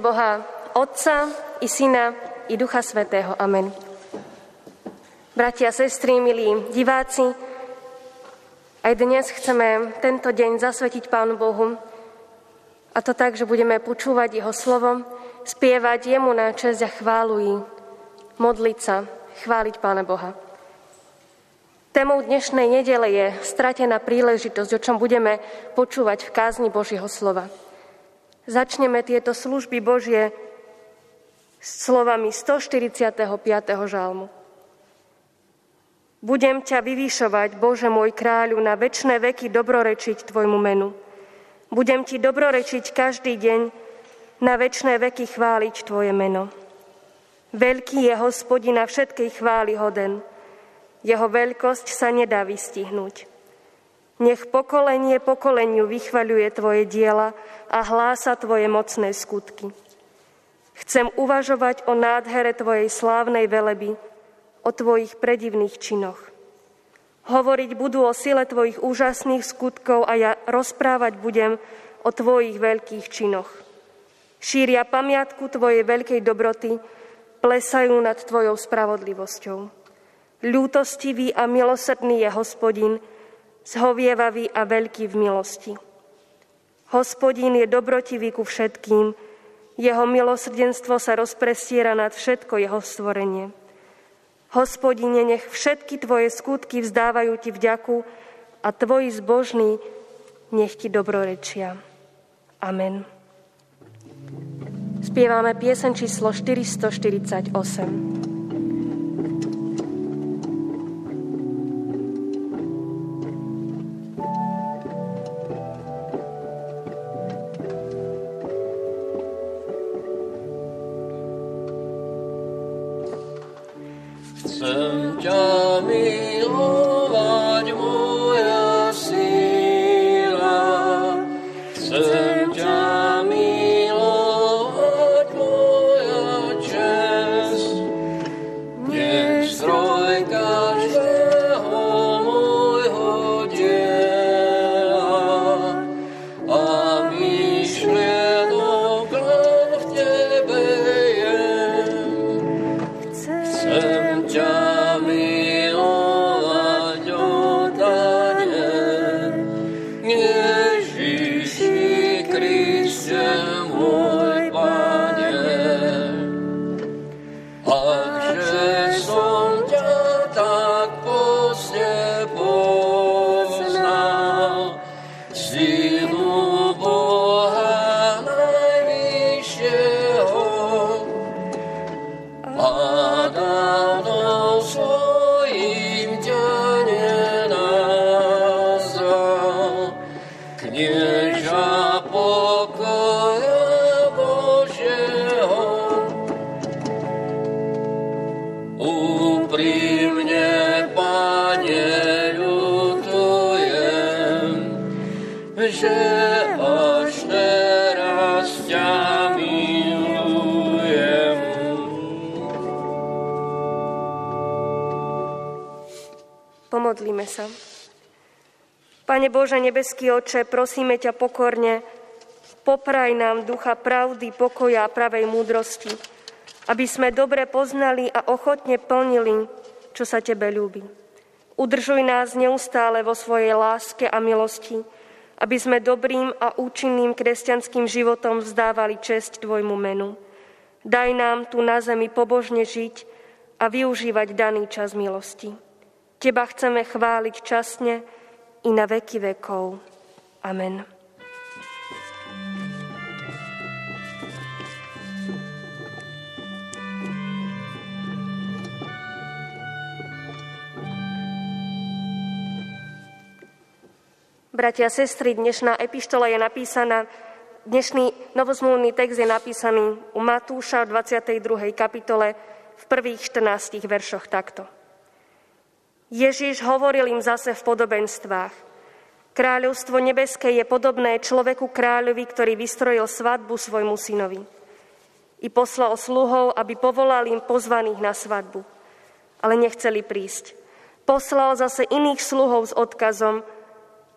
Boha Otca i Syna i Ducha Svetého. Amen. Bratia, sestry, milí diváci, aj dnes chceme tento deň zasvetiť Pánu Bohu. A to tak, že budeme počúvať Jeho slovo, spievať Jemu na česť a chválu modliť sa, chváliť Pána Boha. Témou dnešnej nedele je stratená príležitosť, o čom budeme počúvať v kázni Božieho slova. Začneme tieto služby Božie s slovami 145. žalmu. Budem ťa vyvýšovať, Bože môj kráľu, na väčšie veky dobrorečiť Tvojmu menu. Budem Ti dobrorečiť každý deň, na väčšie veky chváliť Tvoje meno. Veľký je hospodina všetkej chvály hoden. Jeho veľkosť sa nedá vystihnúť. Nech pokolenie pokoleniu vychvaľuje Tvoje diela a hlása Tvoje mocné skutky. Chcem uvažovať o nádhere Tvojej slávnej veleby, o tvojich predivných činoch. Hovoriť budú o sile tvojich úžasných skutkov a ja rozprávať budem o tvojich veľkých činoch. Šíria pamiatku tvojej veľkej dobroty, plesajú nad tvojou spravodlivosťou. Ľútostivý a milosrdný je hospodin, zhovievavý a veľký v milosti. Hospodín je dobrotivý ku všetkým, jeho milosrdenstvo sa rozprestiera nad všetko jeho stvorenie. Hospodine, nech všetky tvoje skutky vzdávajú ti vďaku a tvoji zbožní nech ti dobrorečia. Amen. Spievame piesen číslo 448. Sir Pomodlíme Pane Bože, nebeský oče, prosíme ťa pokorne, popraj nám ducha pravdy, pokoja a pravej múdrosti, aby sme dobre poznali a ochotne plnili, čo sa Tebe ľúbi. Udržuj nás neustále vo svojej láske a milosti, aby sme dobrým a účinným kresťanským životom vzdávali česť Tvojmu menu. Daj nám tu na zemi pobožne žiť a využívať daný čas milosti. Teba chceme chváliť časne i na veky vekov. Amen. Bratia a sestry, dnešná epištola je napísaná, dnešný novozmluvný text je napísaný u Matúša v 22. kapitole v prvých 14 veršoch takto. Ježiš hovoril im zase v podobenstvách. Kráľovstvo nebeské je podobné človeku kráľovi, ktorý vystrojil svadbu svojmu synovi. I poslal sluhov, aby povolal im pozvaných na svadbu. Ale nechceli prísť. Poslal zase iných sluhov s odkazom,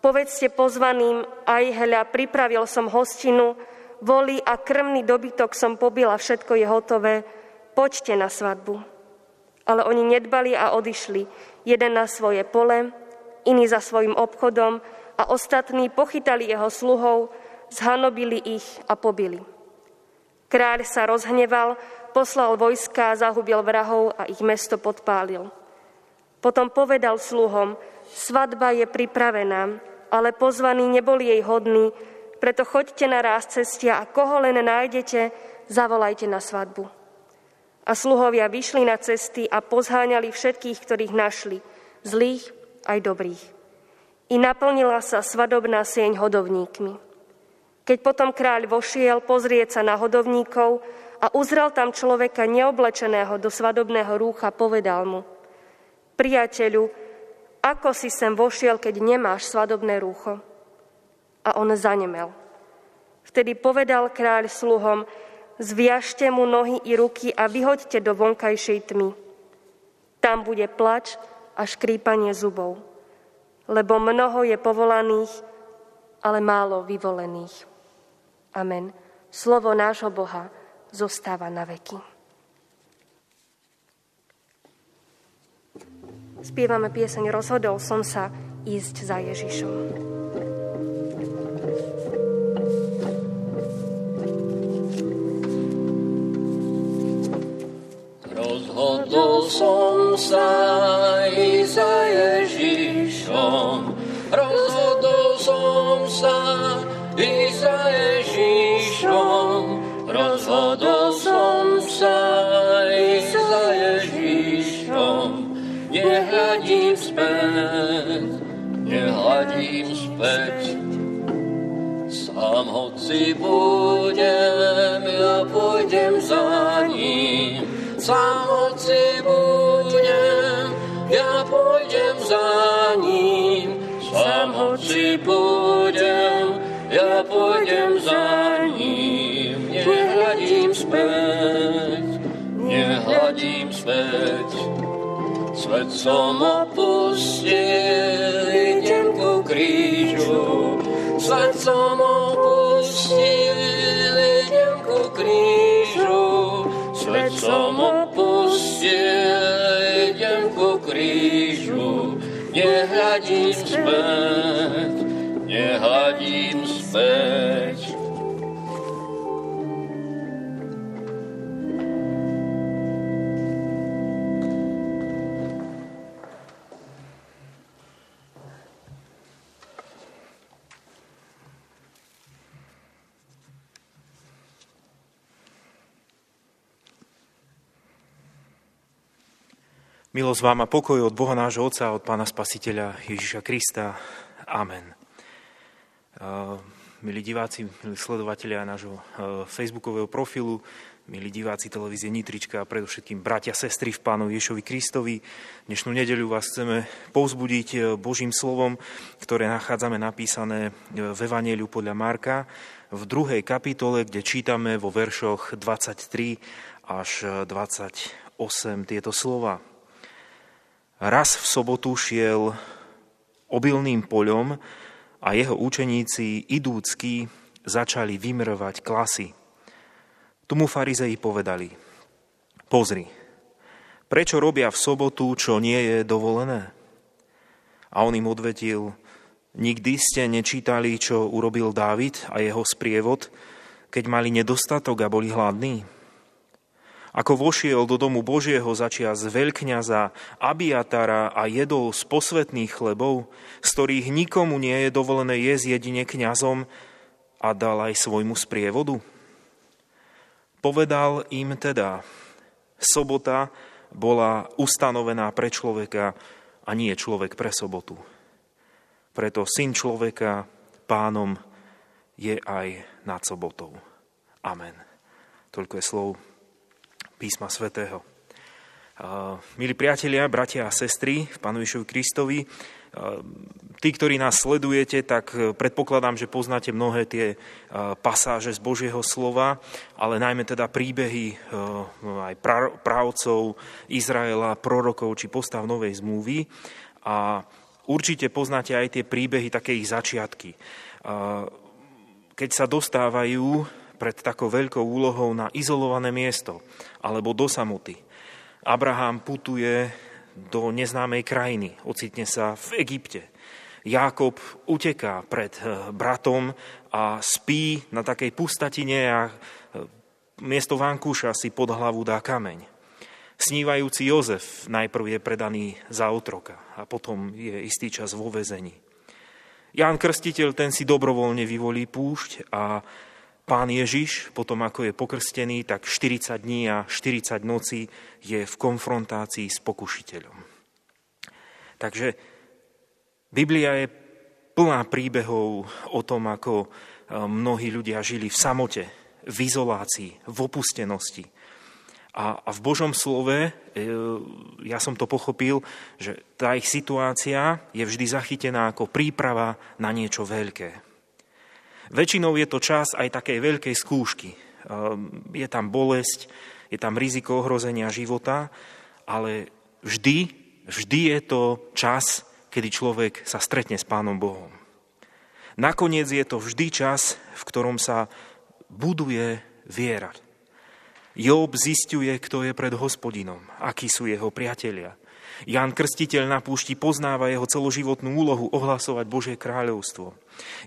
povedzte pozvaným, aj hľa, pripravil som hostinu, Voli a krmný dobytok som pobila, všetko je hotové, poďte na svadbu. Ale oni nedbali a odišli, jeden na svoje pole, iný za svojim obchodom a ostatní pochytali jeho sluhov, zhanobili ich a pobili. Kráľ sa rozhneval, poslal vojska, zahubil vrahov a ich mesto podpálil. Potom povedal sluhom, svadba je pripravená, ale pozvaní neboli jej hodní, preto choďte na ráz cestia a koho len nájdete, zavolajte na svadbu. A sluhovia vyšli na cesty a pozháňali všetkých, ktorých našli, zlých aj dobrých. I naplnila sa svadobná sieň hodovníkmi. Keď potom kráľ vošiel pozrieť sa na hodovníkov a uzrel tam človeka neoblečeného do svadobného rúcha, povedal mu, priateľu, ako si sem vošiel, keď nemáš svadobné rúcho? A on zanemel. Vtedy povedal kráľ sluhom, zviažte mu nohy i ruky a vyhoďte do vonkajšej tmy. Tam bude plač a škrípanie zubov, lebo mnoho je povolaných, ale málo vyvolených. Amen. Slovo nášho Boha zostáva na veky. Spievame pieseň Rozhodol som sa ísť za Ježišom. Rozhodol som sa ísť za Ježišom, rozhodol som sa i za Ježišom, rozhodol som sa i za Ježišom. Nehľadím späť, nehľadím späť, sám hoci budem, ja pôjdem za. Sám hoci budem, ja pôjdem za ním. Sám hoci budem, ja pôjdem za ním, nehľadím späť, nehľadím späť. Svet som opustil, idem ku krížu, svet som opustil, idem ku krížu, svet som opustil, nehľadím späť, nehľadím späť. Milosť vám a pokoj od Boha nášho Otca, od Pána Spasiteľa Ježiša Krista. Amen. Milí diváci, milí sledovatelia nášho facebookového profilu, milí diváci televízie Nitrička a predovšetkým bratia, sestry v Pánovi Ježovi Kristovi. Dnešnú nedeľu vás chceme povzbudiť e, Božím slovom, ktoré nachádzame napísané v Evangeliu podľa Marka v druhej kapitole, kde čítame vo veršoch 23 až 28 tieto slova. Raz v sobotu šiel obilným poľom a jeho učeníci idúcky začali vymrvať klasy. Tomu farizei povedali, pozri, prečo robia v sobotu, čo nie je dovolené? A on im odvetil, nikdy ste nečítali, čo urobil Dávid a jeho sprievod, keď mali nedostatok a boli hladní? Ako vošiel do domu Božieho začia z veľkňaza Abiatara a jedol z posvetných chlebov, z ktorých nikomu nie je dovolené jesť jedine kňazom a dal aj svojmu sprievodu? Povedal im teda, sobota bola ustanovená pre človeka a nie človek pre sobotu. Preto syn človeka pánom je aj nad sobotou. Amen. Toľko je slov písma svätého. Milí priatelia, bratia a sestry v Pánovišovi Kristovi, tí, ktorí nás sledujete, tak e, predpokladám, že poznáte mnohé tie e, pasáže z Božieho slova, ale najmä teda príbehy e, aj právcov Izraela, prorokov či postav Novej zmluvy. A určite poznáte aj tie príbehy, také ich začiatky. Keď sa dostávajú pred takou veľkou úlohou na izolované miesto alebo do samoty. Abraham putuje do neznámej krajiny, ocitne sa v Egypte. Jákob uteká pred eh, bratom a spí na takej pustatine a eh, miesto vankúša si pod hlavu dá kameň. Snívajúci Jozef najprv je predaný za otroka a potom je istý čas vo vezení. Ján Krstiteľ ten si dobrovoľne vyvolí púšť a pán Ježiš, potom ako je pokrstený, tak 40 dní a 40 nocí je v konfrontácii s pokušiteľom. Takže Biblia je plná príbehov o tom, ako eh, mnohí ľudia žili v samote, v izolácii, v opustenosti, a, a v Božom slove, e, ja som to pochopil, že tá ich situácia je vždy zachytená ako príprava na niečo veľké. Väčšinou je to čas aj takej veľkej skúšky. E, je tam bolesť, je tam riziko ohrozenia života, ale vždy, vždy je to čas, kedy človek sa stretne s Pánom Bohom. Nakoniec je to vždy čas, v ktorom sa buduje viera. Job zistuje, kto je pred hospodinom, akí sú jeho priatelia. Ján Krstiteľ na púšti poznáva jeho celoživotnú úlohu ohlasovať Božie kráľovstvo.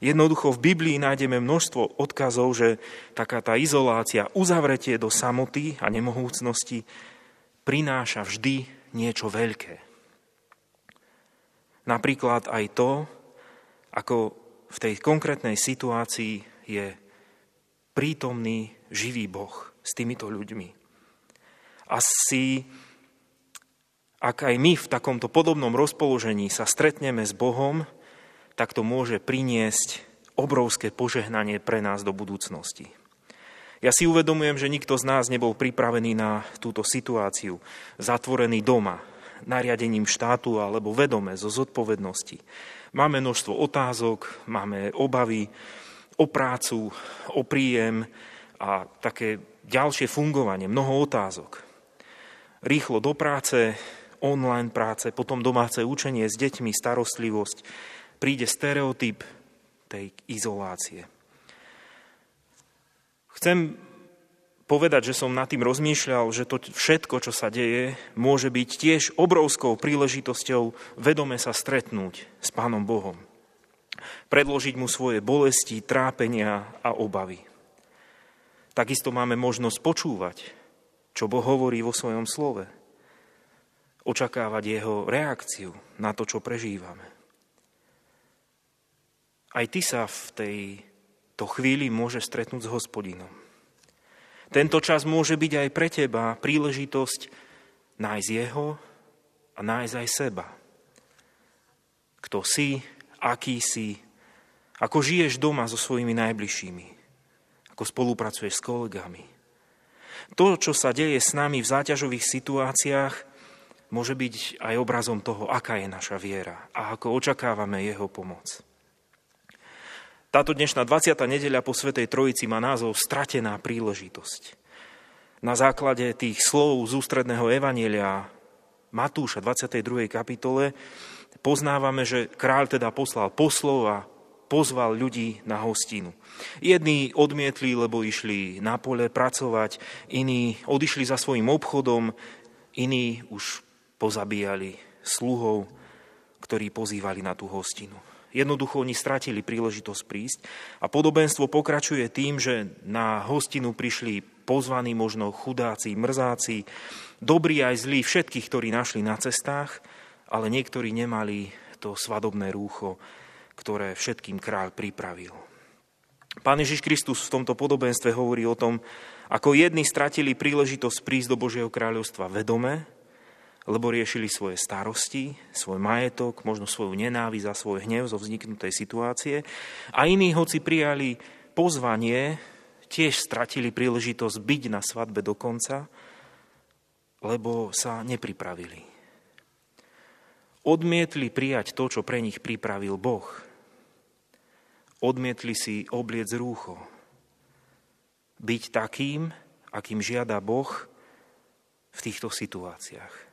Jednoducho v Biblii nájdeme množstvo odkazov, že taká tá izolácia, uzavretie do samoty a nemohúcnosti prináša vždy niečo veľké. Napríklad aj to, ako v tej konkrétnej situácii je prítomný živý Boh s týmito ľuďmi. Asi, ak aj my v takomto podobnom rozpoložení sa stretneme s Bohom, tak to môže priniesť obrovské požehnanie pre nás do budúcnosti. Ja si uvedomujem, že nikto z nás nebol pripravený na túto situáciu, zatvorený doma, nariadením štátu alebo vedome zo zodpovednosti. Máme množstvo otázok, máme obavy o prácu, o príjem a také ďalšie fungovanie, mnoho otázok. Rýchlo do práce, online práce, potom domáce učenie s deťmi, starostlivosť. Príde stereotyp tej izolácie. Chcem povedať, že som nad tým rozmýšľal, že to všetko, čo sa deje, môže byť tiež obrovskou príležitosťou vedome sa stretnúť s Pánom Bohom. Predložiť mu svoje bolesti, trápenia a obavy. Takisto máme možnosť počúvať, čo Boh hovorí vo svojom slove. Očakávať jeho reakciu na to, čo prežívame. Aj ty sa v tejto chvíli môže stretnúť s hospodinom. Tento čas môže byť aj pre teba príležitosť nájsť jeho a nájsť aj seba. Kto si, aký si, ako žiješ doma so svojimi najbližšími ako spolupracuješ s kolegami. To, čo sa deje s nami v záťažových situáciách, môže byť aj obrazom toho, aká je naša viera a ako očakávame jeho pomoc. Táto dnešná 20. nedeľa po Svetej Trojici má názov Stratená príležitosť. Na základe tých slov z ústredného evanielia Matúša 22. kapitole poznávame, že kráľ teda poslal poslov a pozval ľudí na hostinu. Jedni odmietli, lebo išli na pole pracovať, iní odišli za svojim obchodom, iní už pozabíjali sluhov, ktorí pozývali na tú hostinu. Jednoducho oni stratili príležitosť prísť a podobenstvo pokračuje tým, že na hostinu prišli pozvaní možno chudáci, mrzáci, dobrí aj zlí, všetkých, ktorí našli na cestách, ale niektorí nemali to svadobné rúcho, ktoré všetkým kráľ pripravil. Pán Ježiš Kristus v tomto podobenstve hovorí o tom, ako jedni stratili príležitosť prísť do Božieho kráľovstva vedome, lebo riešili svoje starosti, svoj majetok, možno svoju nenávisť a svoj hnev zo vzniknutej situácie. A iní, hoci prijali pozvanie, tiež stratili príležitosť byť na svadbe do konca, lebo sa nepripravili. Odmietli prijať to, čo pre nich pripravil Boh – Odmietli si obliec rúcho. Byť takým, akým žiada Boh v týchto situáciách.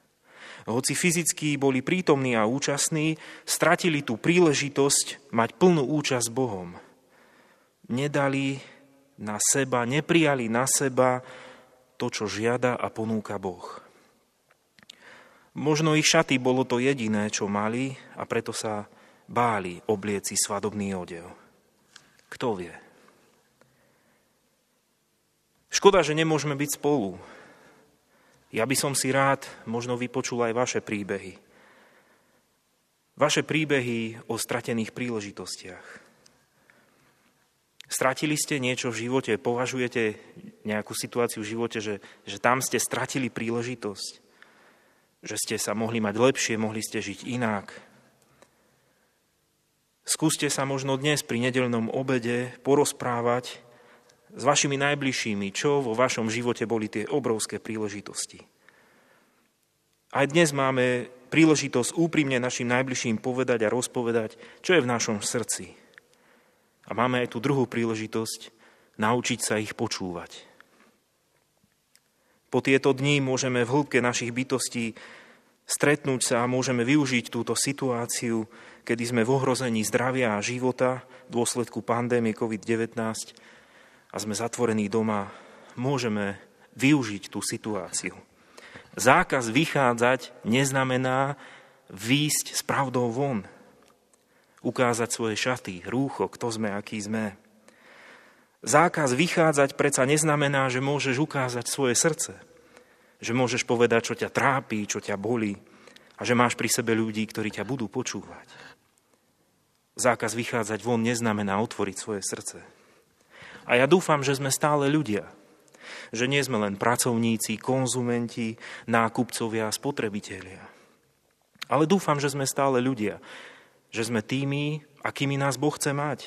Hoci fyzicky boli prítomní a účastní, stratili tú príležitosť mať plnú účasť Bohom. Nedali na seba, neprijali na seba to, čo žiada a ponúka Boh. Možno ich šaty bolo to jediné, čo mali a preto sa báli oblieci svadobný odev. Kto vie? Škoda, že nemôžeme byť spolu. Ja by som si rád možno vypočul aj vaše príbehy. Vaše príbehy o stratených príležitostiach. Stratili ste niečo v živote, považujete nejakú situáciu v živote, že, že tam ste stratili príležitosť, že ste sa mohli mať lepšie, mohli ste žiť inak. Skúste sa možno dnes pri nedelnom obede porozprávať s vašimi najbližšími, čo vo vašom živote boli tie obrovské príležitosti. Aj dnes máme príležitosť úprimne našim najbližším povedať a rozpovedať, čo je v našom srdci. A máme aj tú druhú príležitosť naučiť sa ich počúvať. Po tieto dni môžeme v hĺbke našich bytostí stretnúť sa a môžeme využiť túto situáciu, kedy sme v ohrození zdravia a života v dôsledku pandémie COVID-19 a sme zatvorení doma. Môžeme využiť tú situáciu. Zákaz vychádzať neznamená výjsť s pravdou von ukázať svoje šaty, rúcho, kto sme, aký sme. Zákaz vychádzať predsa neznamená, že môžeš ukázať svoje srdce. Že môžeš povedať, čo ťa trápi, čo ťa bolí a že máš pri sebe ľudí, ktorí ťa budú počúvať. Zákaz vychádzať von neznamená otvoriť svoje srdce. A ja dúfam, že sme stále ľudia. Že nie sme len pracovníci, konzumenti, nákupcovia, spotrebitelia. Ale dúfam, že sme stále ľudia, že sme tými, akými nás Boh chce mať.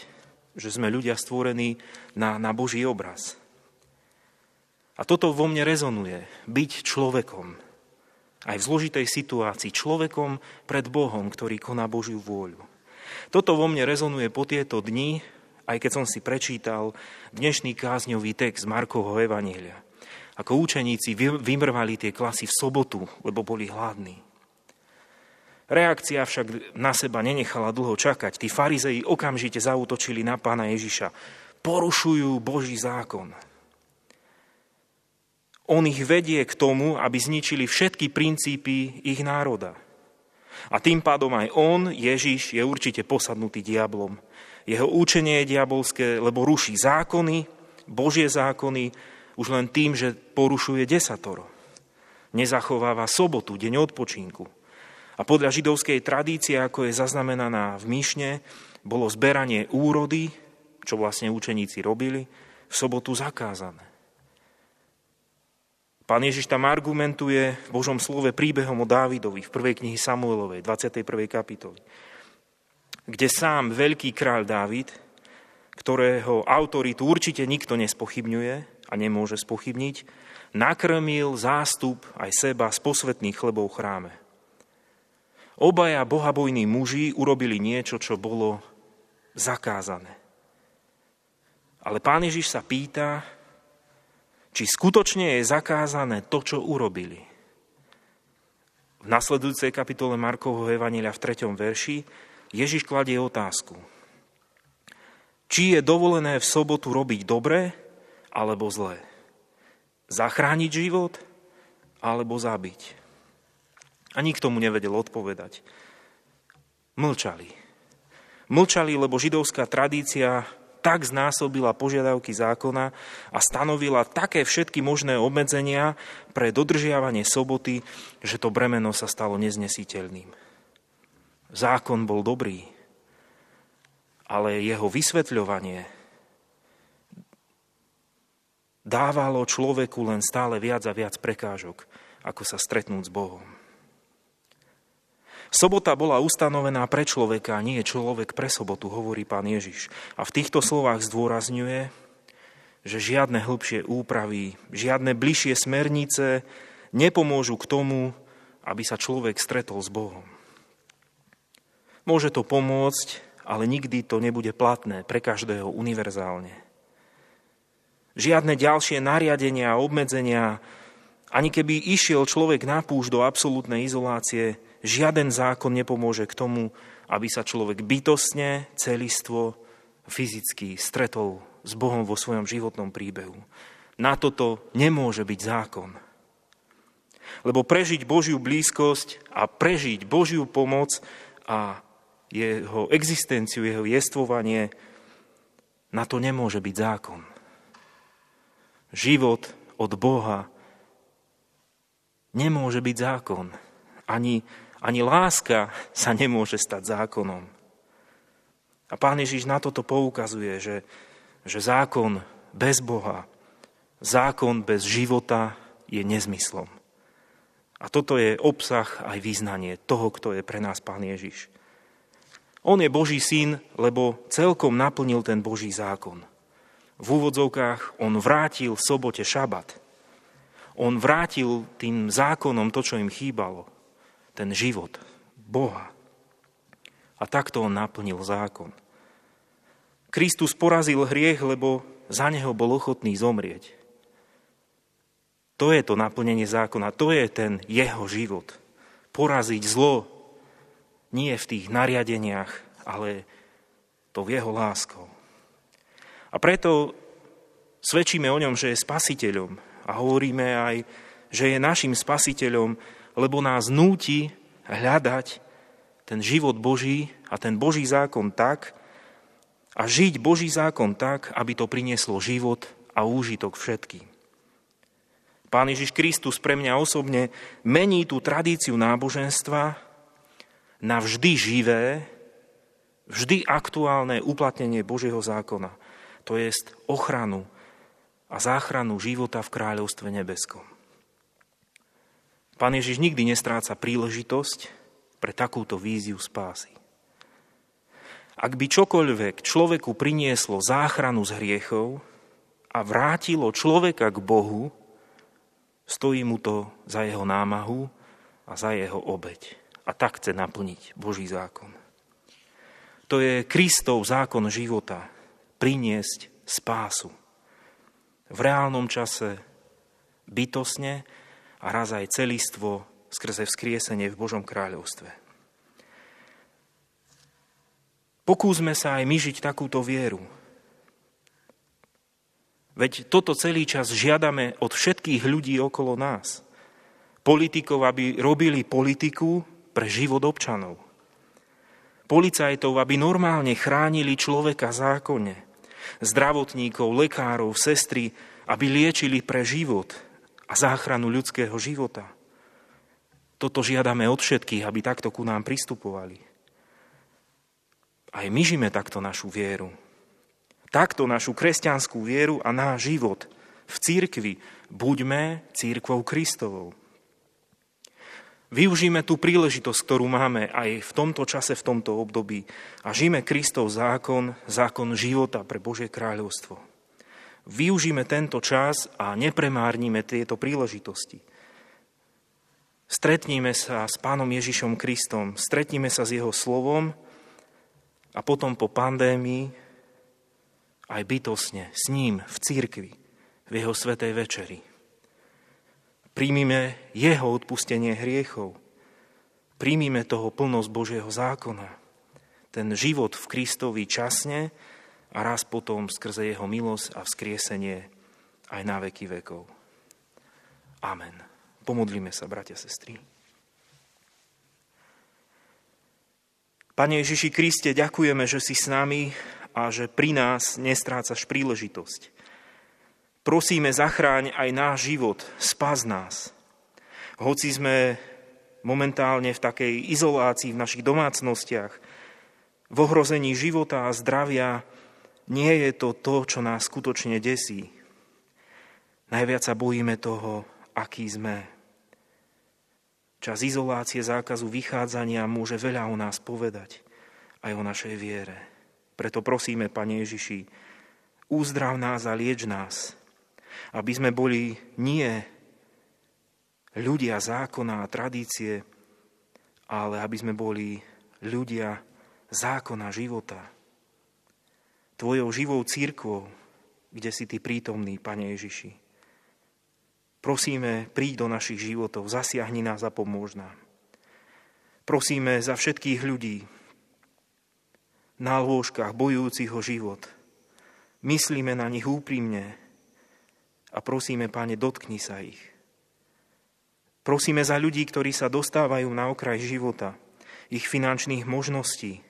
Že sme ľudia stvorení na, na Boží obraz. A toto vo mne rezonuje. Byť človekom. Aj v zložitej situácii. Človekom pred Bohom, ktorý koná Božiu vôľu. Toto vo mne rezonuje po tieto dni, aj keď som si prečítal dnešný kázňový text Markovho Evanília. Ako učeníci vymrvali tie klasy v sobotu, lebo boli hladní. Reakcia však na seba nenechala dlho čakať. Tí farizei okamžite zautočili na pána Ježiša. Porušujú Boží zákon. On ich vedie k tomu, aby zničili všetky princípy ich národa. A tým pádom aj on, Ježiš, je určite posadnutý diablom. Jeho účenie je diabolské, lebo ruší zákony, Božie zákony, už len tým, že porušuje desatoro. Nezachováva sobotu, deň odpočinku. A podľa židovskej tradície, ako je zaznamenaná v Myšne, bolo zberanie úrody, čo vlastne učeníci robili, v sobotu zakázané. Pán Ježiš tam argumentuje v Božom slove príbehom o Dávidovi v prvej knihy Samuelovej, 21. kapitoli, kde sám veľký kráľ Dávid, ktorého autoritu určite nikto nespochybňuje a nemôže spochybniť, nakrmil zástup aj seba z posvetných chlebov chráme. Obaja bohabojní muži urobili niečo, čo bolo zakázané. Ale pán Ježiš sa pýta, či skutočne je zakázané to, čo urobili. V nasledujúcej kapitole Markovho Evanília v 3. verši Ježiš kladie otázku. Či je dovolené v sobotu robiť dobre alebo zlé? Zachrániť život alebo zabiť? A nikto mu nevedel odpovedať. Mlčali. Mlčali, lebo židovská tradícia tak znásobila požiadavky zákona a stanovila také všetky možné obmedzenia pre dodržiavanie soboty, že to bremeno sa stalo neznesiteľným. Zákon bol dobrý, ale jeho vysvetľovanie dávalo človeku len stále viac a viac prekážok, ako sa stretnúť s Bohom. Sobota bola ustanovená pre človeka, nie človek pre sobotu, hovorí pán Ježiš. A v týchto slovách zdôrazňuje, že žiadne hĺbšie úpravy, žiadne bližšie smernice nepomôžu k tomu, aby sa človek stretol s Bohom. Môže to pomôcť, ale nikdy to nebude platné pre každého univerzálne. Žiadne ďalšie nariadenia a obmedzenia, ani keby išiel človek na púšť do absolútnej izolácie, Žiaden zákon nepomôže k tomu, aby sa človek bytostne, celistvo, fyzicky stretol s Bohom vo svojom životnom príbehu. Na toto nemôže byť zákon. Lebo prežiť Božiu blízkosť a prežiť Božiu pomoc a jeho existenciu, jeho jestvovanie, na to nemôže byť zákon. Život od Boha nemôže byť zákon. Ani, ani láska sa nemôže stať zákonom. A pán Ježiš na toto poukazuje, že, že zákon bez Boha, zákon bez života je nezmyslom. A toto je obsah aj význanie toho, kto je pre nás pán Ježiš. On je Boží syn, lebo celkom naplnil ten Boží zákon. V úvodzovkách on vrátil v sobote šabat. On vrátil tým zákonom to, čo im chýbalo. Ten život Boha. A takto on naplnil zákon. Kristus porazil hriech, lebo za neho bol ochotný zomrieť. To je to naplnenie zákona, to je ten jeho život. Poraziť zlo, nie v tých nariadeniach, ale to v jeho láskou. A preto svedčíme o ňom, že je spasiteľom a hovoríme aj, že je našim spasiteľom, lebo nás núti hľadať ten život Boží a ten Boží zákon tak a žiť Boží zákon tak, aby to prinieslo život a úžitok všetkým. Pán Ježiš Kristus pre mňa osobne mení tú tradíciu náboženstva na vždy živé, vždy aktuálne uplatnenie Božieho zákona, to je ochranu a záchranu života v kráľovstve nebeskom. Pán Ježiš nikdy nestráca príležitosť pre takúto víziu spásy. Ak by čokoľvek človeku prinieslo záchranu z hriechov a vrátilo človeka k Bohu, stojí mu to za jeho námahu a za jeho obeď a tak chce naplniť Boží zákon. To je Kristov zákon života, priniesť spásu. V reálnom čase, bytosne a raz aj celistvo skrze vzkriesenie v Božom kráľovstve. Pokúsme sa aj my žiť takúto vieru. Veď toto celý čas žiadame od všetkých ľudí okolo nás. Politikov, aby robili politiku, pre život občanov. Policajtov, aby normálne chránili človeka zákonne. Zdravotníkov, lekárov, sestry, aby liečili pre život a záchranu ľudského života. Toto žiadame od všetkých, aby takto ku nám pristupovali. Aj my žime takto našu vieru. Takto našu kresťanskú vieru a náš život v církvi buďme církvou Kristovou. Využíme tú príležitosť, ktorú máme aj v tomto čase, v tomto období a žijeme Kristov zákon, zákon života pre Božie kráľovstvo. Využíme tento čas a nepremárnime tieto príležitosti. Stretníme sa s Pánom Ježišom Kristom, stretníme sa s Jeho slovom a potom po pandémii aj bytosne s ním v církvi, v Jeho svetej večeri. Príjmime jeho odpustenie hriechov. Príjmime toho plnosť Božieho zákona. Ten život v Kristovi časne a raz potom skrze jeho milosť a vzkriesenie aj na veky vekov. Amen. Pomodlíme sa, bratia a sestry. Pane Ježiši Kriste, ďakujeme, že si s nami a že pri nás nestrácaš príležitosť Prosíme, zachráň aj náš život, spas nás. Hoci sme momentálne v takej izolácii v našich domácnostiach, v ohrození života a zdravia, nie je to to, čo nás skutočne desí. Najviac sa bojíme toho, aký sme. Čas izolácie, zákazu vychádzania môže veľa o nás povedať, aj o našej viere. Preto prosíme, Pane Ježiši, uzdrav nás a lieč nás, aby sme boli nie ľudia zákona a tradície, ale aby sme boli ľudia zákona života. Tvojou živou církvou, kde si Ty prítomný, Pane Ježiši. Prosíme, príď do našich životov, zasiahni nás a pomôž nám. Prosíme za všetkých ľudí na lôžkach bojujúcich o život, Myslíme na nich úprimne a prosíme, Pane, dotkni sa ich. Prosíme za ľudí, ktorí sa dostávajú na okraj života, ich finančných možností.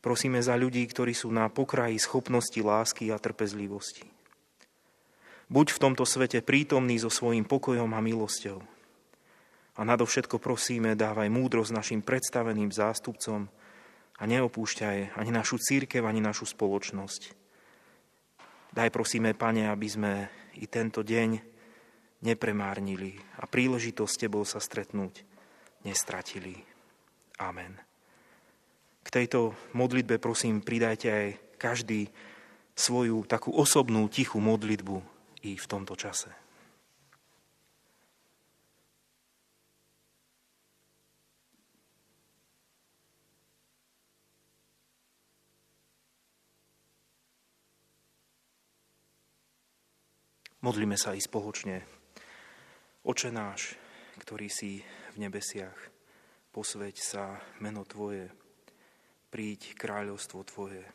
Prosíme za ľudí, ktorí sú na pokraji schopnosti lásky a trpezlivosti. Buď v tomto svete prítomný so svojím pokojom a milosťou. A nadovšetko prosíme, dávaj múdrosť našim predstaveným zástupcom a neopúšťaj ani našu církev, ani našu spoločnosť. Daj prosíme, Pane, aby sme i tento deň nepremárnili a príležitosť s Tebou sa stretnúť nestratili. Amen. K tejto modlitbe prosím pridajte aj každý svoju takú osobnú, tichú modlitbu i v tomto čase. Modlíme sa i spoločne. Oče náš, ktorý si v nebesiach, posveď sa meno Tvoje, príď kráľovstvo Tvoje,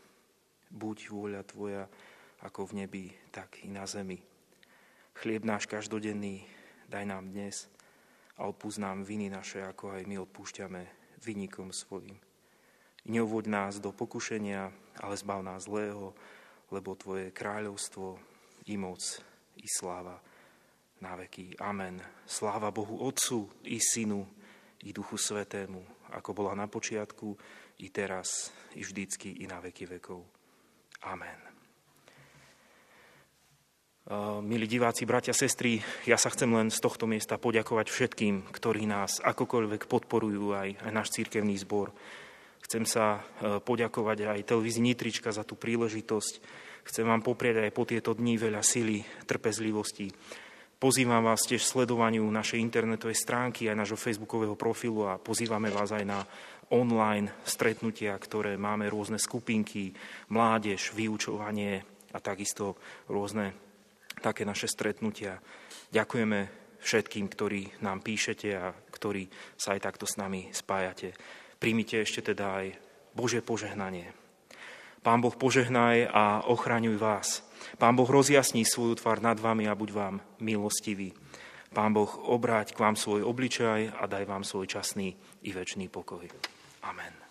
buď vôľa Tvoja ako v nebi, tak i na zemi. Chlieb náš každodenný daj nám dnes a odpúsť nám viny naše, ako aj my odpúšťame vynikom svojim. I neuvoď nás do pokušenia, ale zbav nás zlého, lebo Tvoje kráľovstvo i moc i sláva na veky. Amen. Sláva Bohu Otcu i Synu i Duchu Svetému, ako bola na počiatku, i teraz, i vždycky, i na veky vekov. Amen. Milí diváci, bratia, sestry, ja sa chcem len z tohto miesta poďakovať všetkým, ktorí nás akokoľvek podporujú, aj, aj náš církevný zbor. Chcem sa poďakovať aj televízii Nitrička za tú príležitosť, Chcem vám poprieť aj po tieto dní veľa sily, trpezlivosti. Pozývam vás tiež sledovaniu našej internetovej stránky aj nášho facebookového profilu a pozývame vás aj na online stretnutia, ktoré máme rôzne skupinky, mládež, vyučovanie a takisto rôzne také naše stretnutia. Ďakujeme všetkým, ktorí nám píšete a ktorí sa aj takto s nami spájate. Príjmite ešte teda aj Bože požehnanie. Pán Boh požehnaj a ochraňuj vás. Pán Boh rozjasní svoju tvár nad vami a buď vám milostivý. Pán Boh obráť k vám svoj obličaj a daj vám svoj časný i väčší pokoj. Amen.